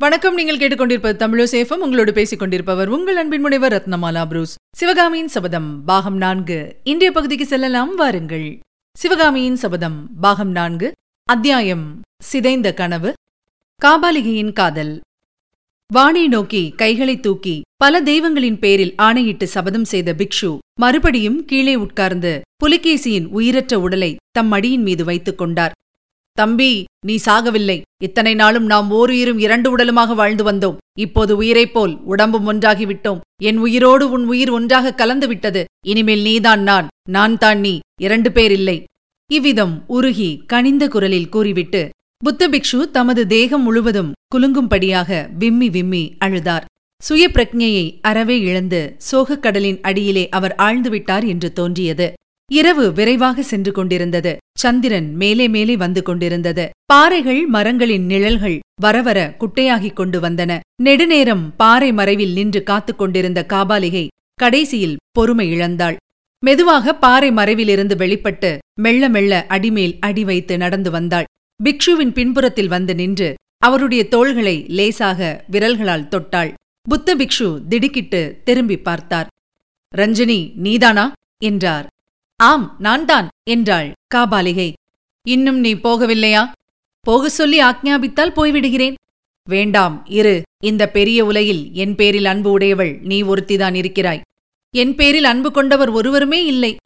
வணக்கம். நீங்கள் கேட்டுக்கொண்டிருப்பது தமிழசேஃபம் உங்களோடு பேசிக் கொண்டிருப்பவர் உங்கள் அன்பின் முனைவர் ரத்னமாலா புரூஸ். சிவகாமியின் சபதம் பாகம் நான்கு. இன்றைய பகுதிக்கு செல்லலாம். வாருங்கள். சிவகாமியின் சபதம் பாகம் நான்கு. அத்தியாயம் சிதைந்த கனவு. காபாலிகையின் காதல். வாணி நோக்கி கைகளை தூக்கி பல தெய்வங்களின் பேரில் ஆணையிட்டு சபதம் செய்த பிக்ஷு மறுபடியும் கீழே உட்கார்ந்து புலிகேசியின் உயிரற்ற உடலை தம் மடியின் மீது வைத்துக் கொண்டார். தம்பி நீ சாகவில்லை. இத்தனை நாளும் நாம் ஓருயிரும் இரண்டு உடலுமாக வாழ்ந்து வந்தோம். இப்போது உயிரைப் போல் உடம்பும் ஒன்றாகிவிட்டோம் என் உயிரோடு உன் உயிர் ஒன்றாக கலந்து விட்டது. இனிமேல் நீதான் நான் நான் தான் நீ இரண்டு பேர் இல்லை. இவ்விதம் உருகி கனிந்த குரலில் கூறிவிட்டு புத்த பிக்ஷு தமது தேகம் முழுவதும் குலுங்கும்படியாக விம்மி விம்மி அழுதார். சுய பிரக்ஞையை அறவே இழந்து சோகக் கடலின் அடியிலே அவர் ஆழ்ந்துவிட்டார் என்று தோன்றியது. இரவு விரைவாக சென்று கொண்டிருந்தது. சந்திரன் மேலே மேலே வந்து கொண்டிருந்தது. பாறைகள் மரங்களின் நிழல்கள் வரவர குட்டையாகிக் கொண்டு வந்தன. நெடுநேரம் பாறை மறைவில் நின்று காத்துக் கொண்டிருந்த காபாலிகை கடைசியில் பொறுமை இழந்தாள். மெதுவாக பாறை மறைவிலிருந்து வெளிப்பட்டு மெல்ல மெல்ல அடிமேல் அடி வைத்து நடந்து வந்தாள். பிக்ஷுவின் பின்புறத்தில் வந்து நின்று அவருடைய தோள்களை லேசாக விரல்களால் தொட்டாள். புத்த பிக்ஷு திடுக்கிட்டு திரும்பி பார்த்தார். ரஞ்சினி நீதானா? என்றார். ஆம் நான்தான் என்றாள் காபாலிகை. இன்னும் நீ போகவில்லையா? போக சொல்லி ஆக்ஞாபித்தால் போய்விடுகிறேன். வேண்டாம் இரு இந்த பெரிய உலகில் என் பேரில் அன்பு உடையவள் நீ ஒருத்திதான் இருக்கிறாய். என் பேரில் அன்பு கொண்டவர் ஒருவருமே இல்லை.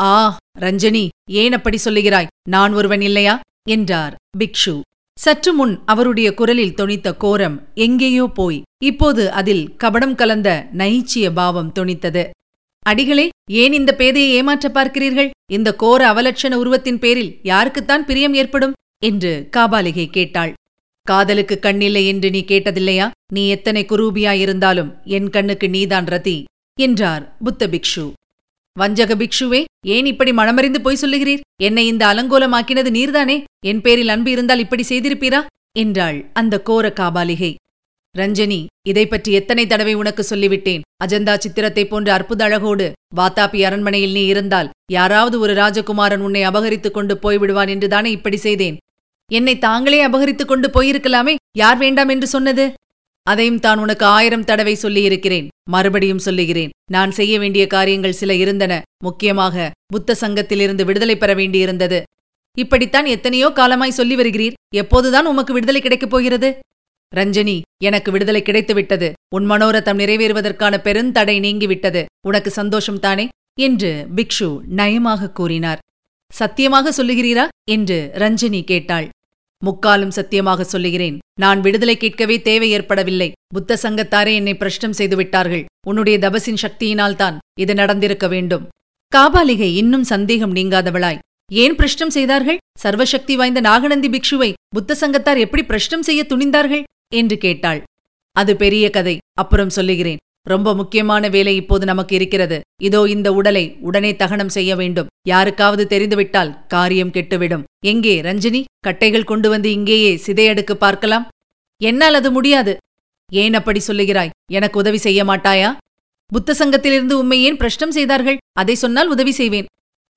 ஆ ரஞ்சனி ஏன் அப்படி சொல்லுகிறாய்? நான் ஒருவன் இல்லையா? என்றார் பிக்ஷு. சற்று முன் அவருடைய குரலில் தொனித்த கோரம் எங்கேயோ போய் இப்போது அதில் கபடம் கலந்த நைச்சிய பாவம் தொனித்தது. அடிகளே ஏன் இந்த பேதையை ஏமாற்ற பார்க்கிறீர்கள்? இந்த கோர அவலட்சண உருவத்தின் பேரில் யாருக்குத்தான் பிரியம் ஏற்படும்? என்று காபாலிகை கேட்டாள். காதலுக்கு கண்ணில்லை என்று நீ கேட்டதில்லையா? நீ எத்தனை குரூபியாயிருந்தாலும் என் கண்ணுக்கு நீதான் ரதி என்றார் புத்த பிக்ஷு. வஞ்சக பிக்ஷுவே ஏன் இப்படி மனமறிந்து பொய் சொல்லுகிறீர்? என்னை இந்த அலங்கோலமாக்கினது நீர்தானே? என் பேரில் அன்பு இருந்தால் இப்படி செய்திருப்பீரா? என்றாள் அந்த கோர காபாலிகை. ரஞ்சனி இதை பற்றி எத்தனை தடவை உனக்கு சொல்லிவிட்டேன்? அஜந்தா சித்திரத்தைப் போன்ற அற்புத அழகோடு வாத்தாபி அரண்மனையில் நீ இருந்தால் யாராவது ஒரு ராஜகுமாரன் உன்னை அபகரித்துக் கொண்டு போய்விடுவான் என்றுதானே இப்படி செய்தேன்? என்னை தாங்களே அபகரித்துக் கொண்டு போயிருக்கலாமே? யார் வேண்டாம் என்று சொன்னது? அதையும் தான் உனக்கு ஆயிரம் தடவை சொல்லியிருக்கிறேன். மறுபடியும் சொல்லுகிறேன். நான் செய்ய வேண்டிய காரியங்கள் சில இருந்தன. முக்கியமாக புத்த சங்கத்திலிருந்து விடுதலை பெற வேண்டியிருந்தது. இப்படித்தான் எத்தனையோ காலமாய் சொல்லி வருகிறீர் எப்போதுதான் உமக்கு விடுதலை கிடைக்கப் போகிறது? ரஞ்சனி எனக்கு விடுதலை கிடைத்துவிட்டது. உன் மனோரதம் நிறைவேறுவதற்கான பெருந்தடை நீங்கிவிட்டது. உனக்கு சந்தோஷம் தானே? என்று பிக்ஷு நயமாக கூறினார். சத்தியமாக சொல்லுகிறீரா? என்று ரஞ்சனி கேட்டாள். முக்காலும் சத்தியமாக சொல்லுகிறேன். நான் விடுதலை கேட்கவே தேவை ஏற்படவில்லை. புத்த சங்கத்தாரே என்னை பிரஷ்டம் செய்துவிட்டார்கள் உன்னுடைய தபசின் சக்தியினால்தான் இது நடந்திருக்க வேண்டும். காபாலிகை இன்னும் சந்தேகம் நீங்காதவளாய். ஏன் பிரஷ்டம் செய்தார்கள்? சர்வசக்தி வாய்ந்த நாகநந்தி பிக்ஷுவை புத்த சங்கத்தார் எப்படி பிரஷ்டம் செய்ய துணிந்தார்கள்? என்று கேட்டாள். அது பெரிய கதை அப்புறம் சொல்லுகிறேன். ரொம்ப முக்கியமான வேலை இப்போது நமக்கு இருக்கிறது. இதோ இந்த உடலை உடனே தகனம் செய்ய வேண்டும். யாருக்காவது தெரிந்துவிட்டால் காரியம் கெட்டுவிடும். எங்கே ரஞ்சினி? கட்டைகள் கொண்டு வந்து இங்கேயே சிதையடுக்கு பார்க்கலாம்? என்னால் அது முடியாது. ஏன் அப்படி சொல்லுகிறாய்? எனக்கு உதவி செய்ய மாட்டாயா? புத்த சங்கத்திலிருந்து உம்மை ஏன் பிரஷ்டம் செய்தார்கள்? அதை சொன்னால் உதவி செய்வேன்.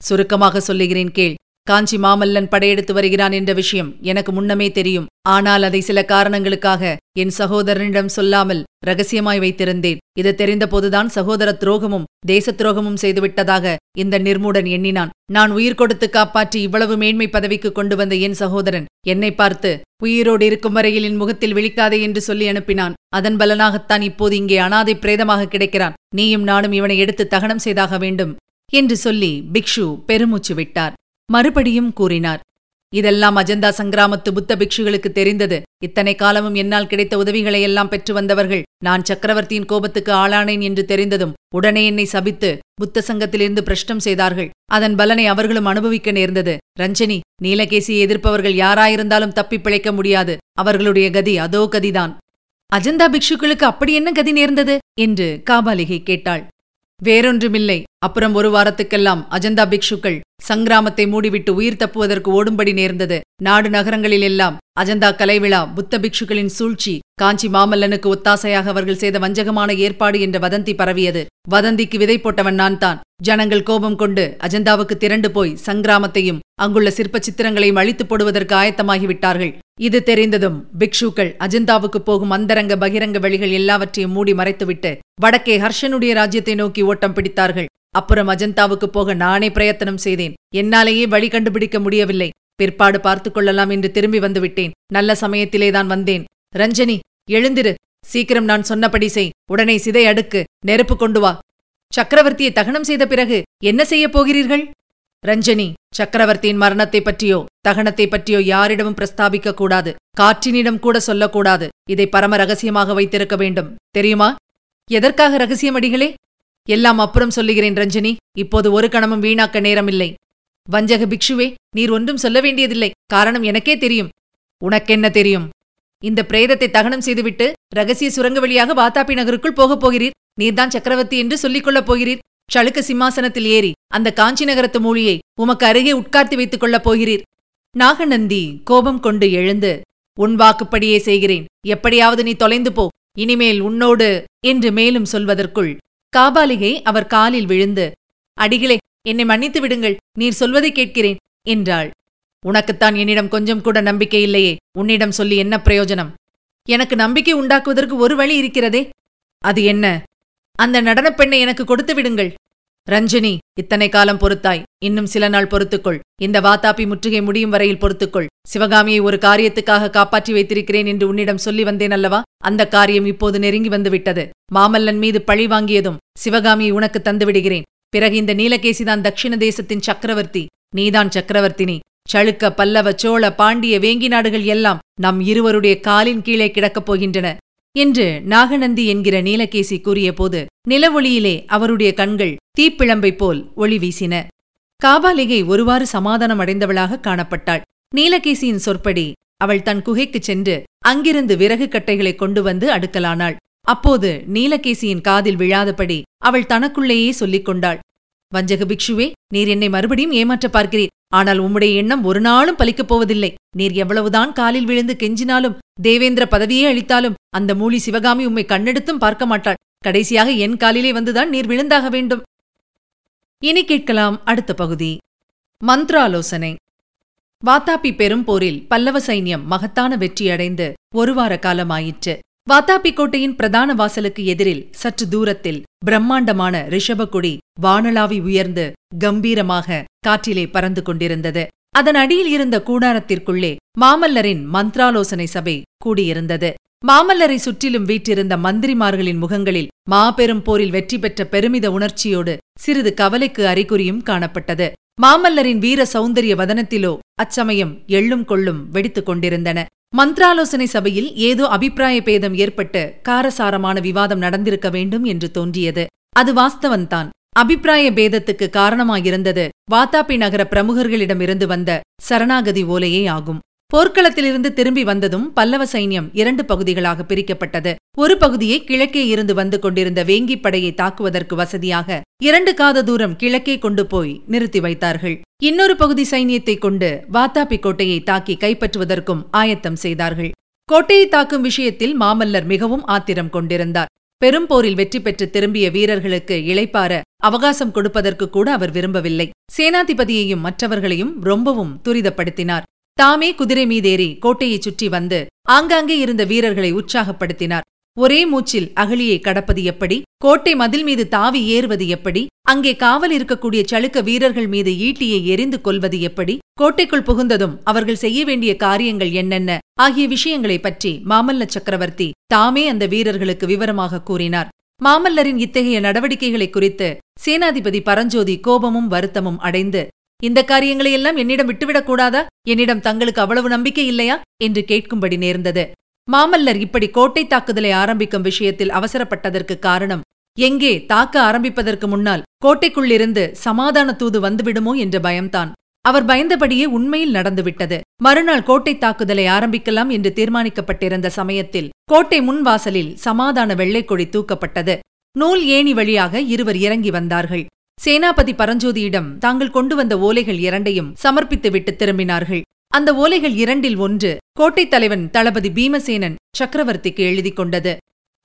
சுருக்கமாக சொல்லுகிறேன் கேள். காஞ்சி மாமல்லன் படையெடுத்து வருகிறான் என்ற விஷயம் எனக்கு முன்னமே தெரியும். ஆனால் அதை சில காரணங்களுக்காக என் சகோதரனிடம் சொல்லாமல் ரகசியமாய் வைத்திருந்தேன். இது தெரிந்தபோதுதான் சகோதர துரோகமும் தேச துரோகமும் செய்துவிட்டதாக இந்த நிர்மூடன் எண்ணினான். நான் உயிர் கொடுத்து காப்பாற்றி இவ்வளவு மேன்மை பதவிக்கு கொண்டு வந்த என் சகோதரன் என்னை பார்த்து உயிரோடு இருக்கும் வரையில் என் முகத்தில் விழிக்காதே என்று சொல்லி அனுப்பினான். அதன் பலனாகத்தான் இப்போது இங்கே அனாதை பிரேதமாக கிடைக்கிறான். நீயும் நானும் இவனை எடுத்து தகனம் செய்தாக வேண்டும் என்று சொல்லி பிக்ஷு பெருமூச்சு விட்டார். மறுபடியும் கூறினார். இதெல்லாம் அஜந்தா சங்கிராமத்து புத்த பிக்ஷுகளுக்கு தெரிந்தது. இத்தனை காலமும் என்னால் கிடைத்த உதவிகளை எல்லாம் பெற்று வந்தவர்கள். நான் சக்கரவர்த்தியின் கோபத்துக்கு ஆளானேன் என்று தெரிந்ததும் உடனே என்னை சபித்து புத்த சங்கத்திலிருந்து பிரஷ்டம் செய்தார்கள். அதன் பலனை அவர்களும் அனுபவிக்க நேர்ந்தது. ரஞ்சனி நீலகேசியை எதிர்ப்பவர்கள் யாராயிருந்தாலும் தப்பி பிழைக்க முடியாது. அவர்களுடைய கதி அதோ கதிதான். அஜந்தா பிக்ஷுக்களுக்கு அப்படி என்ன கதி நேர்ந்தது? என்று காபாலிகை கேட்டாள். வேறொன்றுமில்லை. அப்புறம் ஒரு வாரத்துக்கெல்லாம் அஜந்தா பிக்ஷுக்கள் சங்கிராமத்தை மூடிவிட்டு உயிர் தப்புவதற்கு ஓடும்படி நேர்ந்தது. நாடு நகரங்களில் எல்லாம் அஜந்தா கலைவிழா புத்த பிக்ஷுக்களின் சூழ்ச்சி காஞ்சி மாமல்லனுக்கு ஒத்தாசையாக அவர்கள் செய்த வஞ்சகமான ஏற்பாடு என்ற வதந்தி பரவியது. வதந்திக்கு விதை போட்டவன் நான் தான் ஜனங்கள் கோபம் கொண்டு அஜந்தாவுக்கு திரண்டு போய் சங்கிராமத்தையும் அங்குள்ள சிற்ப சித்திரங்களையும் அழித்து போடுவதற்கு ஆயத்தமாகிவிட்டார்கள். இது தெரிந்ததும் பிக்ஷுக்கள் அஜந்தாவுக்கு போகும் அந்தரங்க பகிரங்க வழிகள் எல்லாவற்றையும் மூடி மறைத்துவிட்டு வடக்கே ஹர்ஷனுடைய ராஜ்யத்தை நோக்கி ஓட்டம் பிடித்தார்கள். அப்புறம் அஜந்தாவுக்கு போக நானே பிரயத்தனம் செய்தேன். என்னாலேயே வழி கண்டுபிடிக்க முடியவில்லை. பிற்பாடு பார்த்துக் கொள்ளலாம் என்று திரும்பி வந்துவிட்டேன். நல்ல சமயத்திலேதான் வந்தேன். ரஞ்சனி எழுந்திரு. சீக்கிரம் நான் சொன்னபடி செய். உடனே சிதை அடுக்கு. நெருப்பு கொண்டு வா. சக்கரவர்த்தியை தகனம் செய்த பிறகு என்ன செய்யப் போகிறீர்கள்? ரஞ்சனி சக்கரவர்த்தியின் மரணத்தை பற்றியோ தகனத்தை பற்றியோ யாரிடமும் பிரஸ்தாபிக்க கூடாது. காற்றினிடம் கூட சொல்லக்கூடாது இதை பரம ரகசியமாக வைத்திருக்க வேண்டும். தெரியுமா? எதற்காக ரகசியம் அடிகளே? எல்லாம் அப்புறம் சொல்லுகிறேன் ரஞ்சனி. இப்போது ஒரு கணமும் வீணாக்க நேரமில்லை. வஞ்சக பிக்ஷுவே நீர் ஒன்றும் சொல்ல வேண்டியதில்லை. காரணம் எனக்கே தெரியும். உனக்கென்ன தெரியும்? இந்த பிரேதத்தை தகனம் செய்துவிட்டு ரகசிய சுரங்க வழியாக வாத்தாபி நகருக்குள் போகப் போகிறீர். நீர்தான் சக்கரவர்த்தி என்று சொல்லிக் கொள்ளப் போகிறீர். சளுக்க சிம்மாசனத்தில் ஏறி அந்த காஞ்சி நகரத்து மூலியை உமக்கு அருகே உட்கார்த்தி வைத்துக் கொள்ளப் போகிறீர். நாகநந்தி கோபம் கொண்டு எழுந்து உன் வாக்குப்படியே செய்கிறேன். எப்படியாவது நீ தொலைந்து போ. இனிமேல் உன்னோடு என்று மேலும் சொல்வதற்குள் காபாலிகை அவர் காலில் விழுந்து அடிகளே என்னை மன்னித்து விடுங்கள் நீர் சொல்வதை கேட்கிறேன் என்றாள். உனக்குத்தான் என்னிடம் கொஞ்சம் கூட நம்பிக்கை இல்லையே உன்னிடம் சொல்லி என்ன பிரயோஜனம்? எனக்கு நம்பிக்கை உண்டாக்குவதற்கு ஒரு வழி இருக்கிறதே அது என்ன? அந்த நடனப் பெண்ணை எனக்கு கொடுத்து விடுங்கள் ரஞ்சினி இத்தனை காலம் பொறுத்தாய். இன்னும் சில நாள் பொறுத்துக்கொள். இந்த வாத்தாப்பி முற்றுகை முடியும் வரையில் பொறுத்துக்கொள். சிவகாமியை ஒரு காரியத்துக்காக காப்பாற்றி வைத்திருக்கிறேன் என்று உன்னிடம் சொல்லி வந்தேன் அல்லவா? அந்த காரியம் இப்போது நெருங்கி வந்துவிட்டது. மாமல்லன் மீது பழி வாங்கியதும் சிவகாமியை உனக்கு தந்துவிடுகிறேன் பிறகு இந்த நீலகேசிதான் தட்சிண தேசத்தின் சக்கரவர்த்தி. நீதான் சக்கரவர்த்தினி. சளுக்க பல்லவ சோழ பாண்டிய வேங்கி நாடுகள் எல்லாம் நம் இருவருடைய காலின் கீழே கிடக்கப் போகின்றன. என்று நாகநந்தி என்கிற நீலகேசி கூறியபோது நிலவொளியிலே அவருடைய கண்கள் தீப்பிழம்பை போல் ஒளி வீசின. காபாலிகை ஒருவாறு சமாதானம் அடைந்தவளாக காணப்பட்டாள். நீலகேசியின் சொற்படி அவள் தன் குகைக்குச் சென்று அங்கிருந்து விறகு கட்டைகளை கொண்டு வந்து அடுக்கலானாள். அப்போது நீலகேசியின் காதில் விழாதபடி அவள் தனக்குள்ளேயே சொல்லிக் கொண்டாள். வஞ்சக பிக்ஷுவே நீர் என்னை மறுபடியும் ஏமாற்ற பார்க்கிறீர். ஆனால் உம்முடைய எண்ணம் ஒரு நாளும் பலிக்கப் போவதில்லை. நீர் எவ்வளவுதான் காலில் விழுந்து கெஞ்சினாலும் தேவேந்திர பதவியே அளித்தாலும் அந்த மூலி சிவகாமி உம்மை கண்ணெடுத்தும் பார்க்க மாட்டாள். கடைசியாக என் காலிலே வந்துதான் நீர் விழுந்தாக வேண்டும். இனி கேட்கலாம் அடுத்த பகுதி. மந்த்ராலோசனை. வாத்தாப்பி பெரும் போரில் பல்லவ சைன்யம் மகத்தான வெற்றியடைந்து ஒரு வார காலமாயிற்று. வாத்தாபிக்கோட்டையின் பிரதான வாசலுக்கு எதிரில் சற்று தூரத்தில் பிரம்மாண்டமான ரிஷபக்குடி வானளாவி உயர்ந்து கம்பீரமாக காற்றிலே பறந்து கொண்டிருந்தது. அதன் அடியில் இருந்த கூடாரத்திற்குள்ளே மாமல்லரின் மந்த்ராலோசனை சபை கூடியிருந்தது. மாமல்லரை சுற்றிலும் வீற்றிருந்த மந்திரிமார்களின் முகங்களில் மாபெரும் போரில் வெற்றி பெற்ற பெருமித உணர்ச்சியோடு சிறிது கவலைக்கு அறிகுறியும் காணப்பட்டது. மாமல்லரின் வீர சௌந்தரிய வதனத்திலோ அச்சமயம் எள்ளும் கொள்ளும் வெடித்துக் கொண்டிருந்தன. மந்த்ராலோசனை சபையில் ஏதோ அபிப்பிராய பேதம் ஏற்பட்டு காரசாரமான விவாதம் நடந்திருக்க வேண்டும் என்று தோன்றியது. அது வாஸ்தவன்தான். அபிப்பிராய பேதத்துக்கு காரணமாயிருந்தது வாத்தாபி நகர பிரமுகர்களிடமிருந்து வந்த சரணாகதி ஓலையே ஆகும். போர்க்களத்திலிருந்து திரும்பி வந்ததும் பல்லவ சைன்யம் இரண்டு பகுதிகளாக பிரிக்கப்பட்டது. ஒரு பகுதியை கிழக்கே இருந்து வந்து கொண்டிருந்த வேங்கிப் படையை தாக்குவதற்கு வசதியாக இரண்டு காத தூரம் கிழக்கே கொண்டு போய் நிறுத்தி வைத்தார்கள். இன்னொரு பகுதி சைனியத்தை கொண்டு வாத்தாபி கோட்டையை தாக்கி கைப்பற்றுவதற்கும் ஆயத்தம் செய்தார்கள். கோட்டையை தாக்கும் விஷயத்தில் மாமல்லர் மிகவும் ஆத்திரம் கொண்டிருந்தார். பெரும்போரில் வெற்றி பெற்று திரும்பிய வீரர்களுக்கு இளைப்பார அவகாசம் கொடுப்பதற்கு கூட அவர் விரும்பவில்லை. சேனாதிபதியையும் மற்றவர்களையும் ரொம்பவும் துரிதப்படுத்தினார். தாமே குதிரை மீதேறி கோட்டையைச் சுற்றி வந்து ஆங்காங்கே இருந்த வீரர்களை உற்சாகப்படுத்தினார். ஒரே மூச்சில் அகழியை கடப்பது எப்படி? கோட்டை மதில் மீது தாவி ஏறுவது எப்படி? அங்கே காவல் இருக்கக்கூடிய சளுக்க வீரர்கள் மீது ஈட்டியை எரிந்து கொள்வது எப்படி? கோட்டைக்குள் புகுந்ததும் அவர்கள் செய்ய வேண்டிய காரியங்கள் என்னென்ன? ஆகிய விஷயங்களைப் பற்றி மாமல்ல சக்கரவர்த்தி தாமே அந்த வீரர்களுக்கு விவரமாக கூறினார். மாமல்லரின் இத்தகைய நடவடிக்கைகளை குறித்து சேனாதிபதி பரஞ்சோதி கோபமும் வருத்தமும் அடைந்து இந்த காரியங்களையெல்லாம் என்னிடம் விட்டுவிடக் கூடாதா? என்னிடம் தங்களுக்கு அவ்வளவு நம்பிக்கை இல்லையா? என்று கேட்கும்படி நேர்ந்தது. மாமல்லர் இப்படி கோட்டை தாக்குதலை ஆரம்பிக்கும் விஷயத்தில் அவசரப்பட்டதற்கு காரணம் எங்கே தாக்க ஆரம்பிப்பதற்கு முன்னால் கோட்டைக்குள்ளிருந்து சமாதான தூது வந்துவிடுமோ என்ற பயம்தான். அவர் பயந்தபடியே உண்மையில் நடந்துவிட்டது. மறுநாள் கோட்டை தாக்குதலை ஆரம்பிக்கலாம் என்று தீர்மானிக்கப்பட்டிருந்த சமயத்தில் கோட்டை முன்வாசலில் சமாதான வெள்ளைக்கொடி தூக்கப்பட்டது. நூல் ஏணி வழியாக இருவர் இறங்கி வந்தார்கள். சேனாபதி பரஞ்சோதியிடம் தாங்கள் கொண்டு வந்த ஓலைகள் இரண்டையும் சமர்ப்பித்துவிட்டு திரும்பினார்கள். அந்த ஓலைகள் இரண்டில் ஒன்று. கோட்டைத் தலைவன் தளபதி பீமசேனன் சக்கரவர்த்திக்கு எழுதி கொண்டது.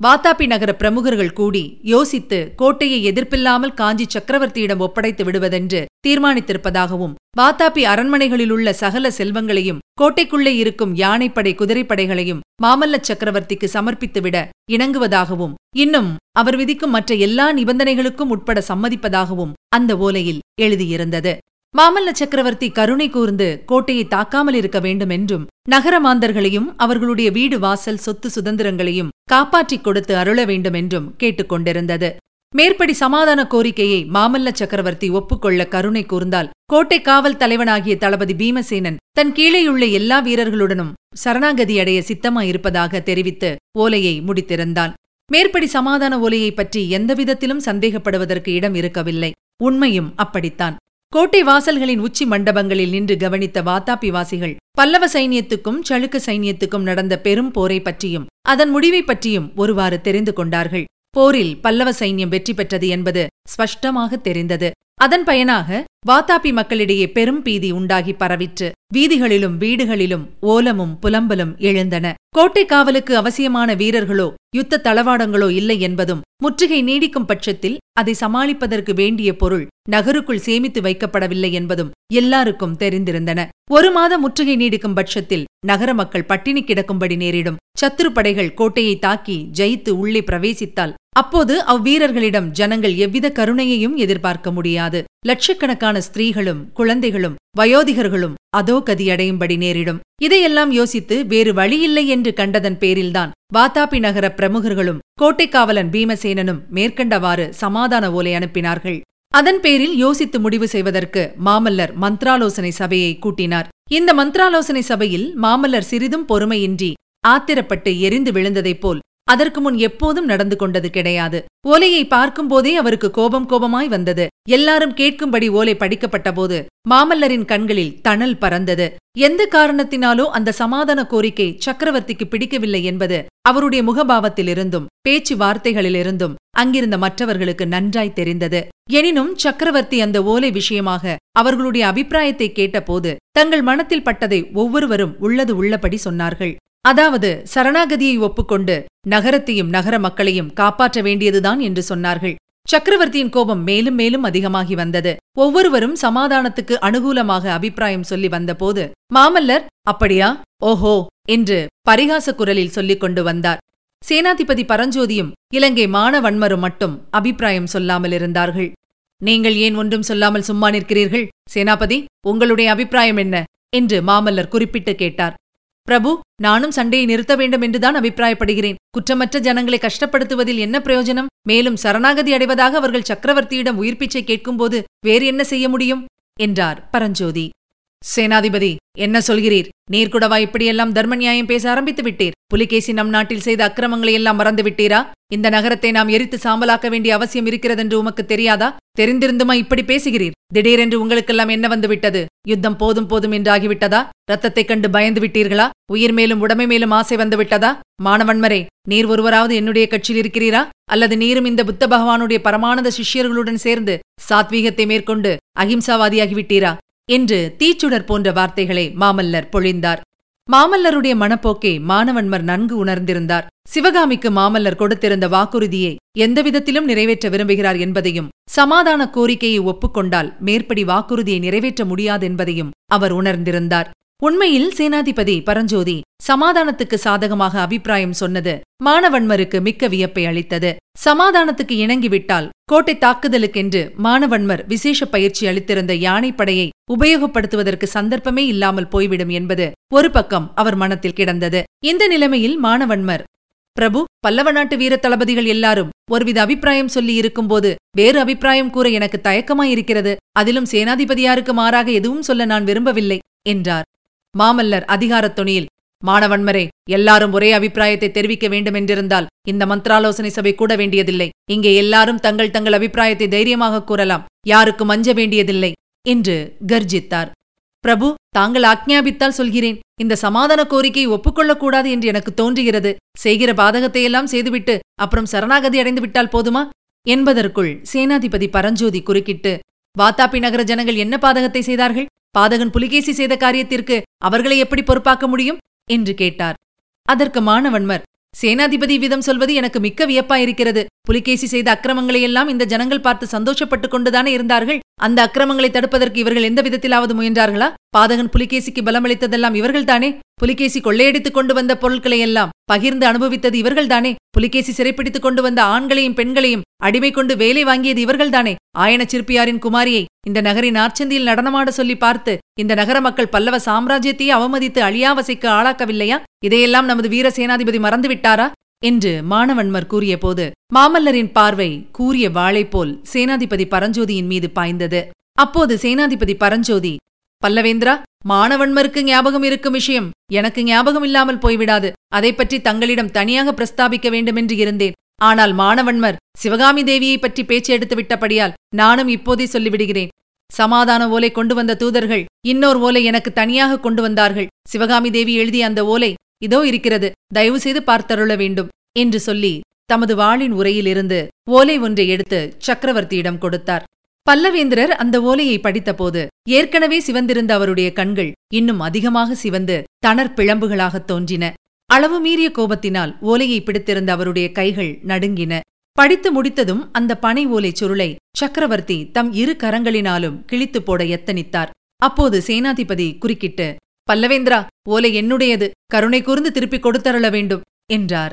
வாத்தாப்பி நகர பிரமுகர்கள் கூடி யோசித்து கோட்டையை எதிர்ப்பில்லாமல் காஞ்சி சக்கரவர்த்தியிடம் ஒப்படைத்து விடுவதென்று தீர்மானித்திருப்பதாகவும் வாத்தாப்பி அரண்மனைகளிலுள்ள சகல செல்வங்களையும் கோட்டைக்குள்ளே இருக்கும் யானைப்படை குதிரைப்படைகளையும் மாமல்ல சக்கரவர்த்திக்கு சமர்ப்பித்துவிட இணங்குவதாகவும் இன்னும் அவர் விதிக்கும் மற்ற எல்லா நிபந்தனைகளுக்கும் உட்பட சம்மதிப்பதாகவும் அந்த ஓலையில் எழுதியிருந்தது. மாமல்ல சக்கரவர்த்தி கருணை கூர்ந்து கோட்டையை தாக்காமல் இருக்க வேண்டும் என்றும் நகர மாந்தர்களையும் அவர்களுடைய வீடு வாசல் சொத்து சுதந்திரங்களையும் காப்பாற்றிக் கொடுத்து அருள வேண்டும் என்றும் கேட்டுக்கொண்டிருந்தது மேற்படி சமாதான கோரிக்கையை மாமல்ல சக்கரவர்த்தி ஒப்புக்கொள்ள கருணை கூர்ந்தால் கோட்டை காவல் தலைவனாகிய தளபதி பீமசேனன் தன் கீழேயுள்ள எல்லா வீரர்களுடனும் சரணாகதி அடைய சித்தமாயிருப்பதாக தெரிவித்து ஓலையை முடித்திருந்தான். மேற்படி சமாதான ஓலையை பற்றி எந்தவிதத்திலும் சந்தேகப்படுவதற்கு இடம் இருக்கவில்லை. உண்மையும் அப்படித்தான். கோட்டை வாசல்களின் உச்சி மண்டபங்களில் நின்று கவனித்த வாத்தாப்பி வாசிகள் பல்லவ சைனியத்துக்கும் சளுக்க சைனியத்துக்கும் நடந்த பெரும் போரை பற்றியும் அதன் முடிவை பற்றியும் ஒருவாறு தெரிந்து கொண்டார்கள். போரில் பல்லவ சைன்யம் வெற்றி பெற்றது என்பது ஸ்பஷ்டமாக தெரிந்தது. அதன் பயனாக வாத்தாபி மக்களிடையே பெரும் பீதி உண்டாகி பரவிற்று. வீதிகளிலும் வீடுகளிலும் ஓலமும் புலம்பலும் எழுந்தன. கோட்டை காவலுக்கு அவசியமான வீரர்களோ யுத்த தளவாடங்களோ இல்லை என்பதும் முற்றுகை நீடிக்கும் பட்சத்தில் அதை சமாளிப்பதற்கு வேண்டிய பொருள் நகருக்குள் சேமித்து வைக்கப்படவில்லை என்பதும் எல்லாருக்கும் தெரிந்திருந்தன. ஒரு மாத முற்றுகை நீடிக்கும் பட்சத்தில் நகர மக்கள் பட்டினி கிடக்கும்படி நேரிடும். சத்துரு படைகள் கோட்டையை தாக்கி ஜெயித்து உள்ளே பிரவேசித்தால் அப்போது அவ்வீரர்களிடம் ஜனங்கள் எவ்வித கருணையையும் எதிர்பார்க்க முடியாது. லட்சக்கணக்கான ஸ்திரீகளும் குழந்தைகளும் வயோதிகர்களும் அதோ கதியடையும்படி நேரிடும். இதையெல்லாம் யோசித்து வேறு வழியில்லை என்று கண்டதன் பேரில்தான் வாத்தாபி நகர பிரமுகர்களும் கோட்டைக்காவலன் பீமசேனனும் மேற்கண்டவாறு சமாதான ஓலை அனுப்பினார்கள். அதன் பேரில் யோசித்து முடிவு செய்வதற்கு மாமல்லர் மந்த்ராலோசனை சபையை கூட்டினார். இந்த மந்த்ராலோசனை சபையில் மாமல்லர் சிறிதும் பொறுமையின்றி ஆத்திரப்பட்டு எரிந்து விழுந்ததைப் போல் அதற்கு முன் எப்போதும் நடந்து கொண்டது கிடையாது. ஓலையை பார்க்கும்போதே அவருக்கு கோபம் கோபமாய் வந்தது. எல்லாரும் கேட்கும்படி ஓலை படிக்கப்பட்டபோது மாமல்லரின் கண்களில் தணல் பறந்தது. எந்த காரணத்தினாலோ அந்த சமாதான கோரிக்கை சக்கரவர்த்திக்கு பிடிக்கவில்லை என்பது அவருடைய முகபாவத்திலிருந்தும் பேச்சு வார்த்தைகளிலிருந்தும் அங்கிருந்த மற்றவர்களுக்கு நன்றாய் தெரிந்தது. எனினும் சக்கரவர்த்தி அந்த ஓலை விஷயமாக அவர்களுடைய அபிப்பிராயத்தை கேட்டபோது தங்கள் மனத்தில் பட்டதை ஒவ்வொருவரும் உள்ளது உள்ளபடி சொன்னார்கள். அதாவது சரணாகதியை ஒப்புக்கொண்டு நகரத்தையும் நகர மக்களையும் காப்பாற்ற வேண்டியதுதான் என்று சொன்னார்கள். சக்கரவர்த்தியின் கோபம் மேலும் மேலும் அதிகமாகி வந்தது. ஒவ்வொருவரும் சமாதானத்துக்கு அனுகூலமாக அபிப்பிராயம் சொல்லி வந்தபோது மாமல்லர் அப்படியா? ஓஹோ! என்று பரிகாச குரலில் சொல்லிக் கொண்டு வந்தார். சேனாதிபதி பரஞ்சோதியும் இலங்கை மானவன்மரும் மட்டும் அபிப்பிராயம் சொல்லாமல் இருந்தார்கள். நீங்கள் ஏன் ஒன்றும் சொல்லாமல் சும்மா நிற்கிறீர்கள்? சேனாபதி உங்களுடைய அபிப்பிராயம் என்ன? என்று மாமல்லர் குறிப்பிட்டு கேட்டார். பிரபு நானும் சண்டையை நிறுத்த வேண்டும் என்றுதான் அபிப்பிராயப்படுகிறேன். குற்றமற்ற ஜனங்களை கஷ்டப்படுத்துவதில் என்ன பிரயோஜனம்? மேலும் சரணாகதி அடைவதாக அவர்கள் சக்கரவர்த்தியிடம் உயிர்ப்பிச்சை கேட்கும்போது வேறு என்ன செய்ய முடியும்? என்றார் பரஞ்சோதி. சேனாதிபதி என்ன சொல்கிறீர்? நீர்குடவா இப்படியெல்லாம் தர்ம நியாயம் பேச ஆரம்பித்து விட்டீர்? புலிகேசி நம் நாட்டில் செய்த அக்கிரமங்களை எல்லாம் மறந்து விட்டீரா? இந்த நகரத்தை நாம் எரித்து சாம்பலாக்க வேண்டிய அவசியம் இருக்கிறதென்று உமக்கு தெரியாதா? தெரிந்திருந்துமா இப்படி பேசுகிறீர்? திடீரென்று உங்களுக்கெல்லாம் என்ன வந்து விட்டது? யுத்தம் போதும் போதும் என்று ஆகிவிட்டதா? ரத்தத்தைக் கண்டு பயந்து விட்டீர்களா? உயிர் மேலும் உடமை மேலும் ஆசை வந்து விட்டதா? மாணவன்மரே நீர் ஒருவராவது என்னுடைய கட்சியில் இருக்கிறீரா? அல்லது நீரும் இந்த புத்த பகவானுடைய பரமானந்த சிஷ்யர்களுடன் சேர்ந்து சாத்வீகத்தை மேற்கொண்டு அகிம்சாவாதியாகிவிட்டீரா என்று தீச்சுடர் போன்ற வார்த்தைகளை மாமல்லர் பொழிந்தார். மாமல்லருடைய மனப்போக்கை மானவன்மர் நன்கு உணர்ந்திருந்தார். சிவகாமிக்கு மாமல்லர் கொடுத்திருந்த வாக்குறுதியை எந்தவிதத்திலும் நிறைவேற்ற விரும்புகிறார் என்பதையும் சமாதான கோரிக்கையை ஒப்புக்கொண்டால் மேற்படி வாக்குறுதியை நிறைவேற்ற முடியாதென்பதையும் அவர் உணர்ந்திருந்தார். உண்மையில் சேனாதிபதி பரஞ்சோதி சமாதானத்துக்கு சாதகமாக அபிப்பிராயம் சொன்னது மானவன்மருக்கு மிக்க வியப்பை அளித்தது. சமாதானத்துக்கு இணங்கிவிட்டால் கோட்டை தாக்குதலுக்கென்று மானவன்மர் விசேஷ பயிற்சி அளித்திருந்த யானைப்படையை உபயோகப்படுத்துவதற்கு சந்தர்ப்பமே இல்லாமல் போய்விடும் என்பது ஒரு பக்கம் அவர் மனத்தில் கிடந்தது. இந்த நிலைமையில் மானவன்மர் பிரபு பல்லவ நாட்டு வீர தளபதிகள் எல்லாரும் ஒருவித அபிப்பிராயம் சொல்லி இருக்கும்போது வேறு அபிப்பிராயம் கூற எனக்கு தயக்கமாயிருக்கிறது. அதிலும் சேனாதிபதியாருக்கு மாறாக எதுவும் சொல்ல நான் விரும்பவில்லை என்றார். மாமல்லர் அதிகாரத் துணியில் மாணவன்மரே எல்லாரும் ஒரே அபிப்பிராயத்தை தெரிவிக்க வேண்டுமென்றிருந்தால் இந்த மந்திராலோசனை சபை கூட வேண்டியதில்லை. இங்கே எல்லாரும் தங்கள் தங்கள் அபிப்பிராயத்தை தைரியமாக கூறலாம். யாருக்கும் அஞ்ச வேண்டியதில்லை என்று கர்ஜித்தார். பிரபு தாங்கள் ஆக்ஞாபித்தால் சொல்கிறேன். இந்த சமாதான கோரிக்கையை ஒப்புக்கொள்ளக்கூடாது என்று எனக்கு தோன்றுகிறது. செய்கிற பாதகத்தையெல்லாம் செய்துவிட்டு அப்புறம் சரணாகதி அடைந்து விட்டால் போதுமா? என்பதற்குள் சேனாதிபதி பரஞ்சோதி குறுக்கிட்டு வாத்தாப்பி நகர ஜனங்கள் என்ன பாதகத்தை செய்தார்கள்? பாதகன் புலிகேசி செய்த காரியத்திற்கு அவர்களை எப்படி பொறுப்பாக்க முடியும்? என்று கேட்டார். அதற்கு மாணவன்மர் சேனாதிபதி விதம் சொல்வது எனக்கு மிக்க வியப்பாயிருக்கிறது புலிகேசி செய்த அக்கிரமங்களையெல்லாம் இந்த ஜனங்கள் பார்த்து சந்தோஷப்பட்டுக் கொண்டுதானே இருந்தார்கள்? அந்த அக்கிரமங்களை தடுப்பதற்கு இவர்கள் எந்த விதத்திலாவது முயன்றார்களா? பாதகன் புலிகேசிக்கு பலமளித்ததெல்லாம் இவர்கள்தானே? புலிகேசி கொள்ளையடித்துக் கொண்டு வந்த பொருட்களையெல்லாம் பகிர்ந்து அனுபவித்தது இவர்கள்தானே? புலிகேசி சிறைப்பிடித்துக் கொண்டு வந்த ஆண்களையும் பெண்களையும் அடிமை கொண்டு வேலை வாங்கியது இவர்கள்தானே? ஆயன சிற்பியாரின் குமாரியை இந்த நகரின் ஆர்ச்சந்தியில் நடனமாட சொல்லி பார்த்து இந்த நகர மக்கள் பல்லவ சாம்ராஜ்யத்தையே அவமதித்து அழியாவசைக்கு ஆளாக்கவில்லையா? இதையெல்லாம் நமது வீர சேனாதிபதி மறந்துவிட்டாரா? என்று மாணவன்மர் கூறியபோது மாமல்லரின் பார்வை கூறிய வாளை போல் சேனாதிபதி பரஞ்சோதியின் மீது பாய்ந்தது. அப்போது சேனாதிபதி பரஞ்சோதி பல்லவேந்திரா மாணவன்மருக்கு ஞாபகம் இருக்கும் விஷயம். எனக்கு ஞாபகம் இல்லாமல் போய்விடாது. அதை பற்றி தங்களிடம் தனியாக பிரஸ்தாபிக்க வேண்டுமென்று இருந்தேன். ஆனால் மாணவன்மர் சிவகாமி தேவியைப் பற்றி பேச்சு எடுத்து விட்டபடியால் நானும் இப்போதே சொல்லிவிடுகிறேன். சமாதான ஓலை கொண்டு வந்த தூதர்கள் இன்னோர் ஓலை எனக்கு தனியாக கொண்டு வந்தார்கள். சிவகாமி தேவி எழுதிய அந்த ஓலை இதோ இருக்கிறது தயவு செய்து பார்த்தருள வேண்டும் என்று சொல்லி தமது வாளின் உரையிலிருந்து ஓலை ஒன்றை எடுத்து சக்கரவர்த்தியிடம் கொடுத்தார். பல்லவேந்திரர் அந்த ஓலையை படித்தபோது ஏற்கனவே சிவந்திருந்த அவருடைய கண்கள் இன்னும் அதிகமாக சிவந்து தணர் பிழம்புகளாகத் தோன்றின. அளவு மீறிய கோபத்தினால் ஓலையை பிடித்திருந்த அவருடைய கைகள் நடுங்கின. படித்து முடித்ததும் அந்த பனை ஓலை சுருளை சக்கரவர்த்தி தம் இரு கரங்களினாலும் கிழித்துப் போட எத்தனித்தார் அப்போது சேனாதிபதி குறுக்கிட்டு பல்லவேந்திரா ஓலை என்னுடையது. கருணை கூர்ந்து திருப்பிக் கொடுத்தருள வேண்டும் என்றார்.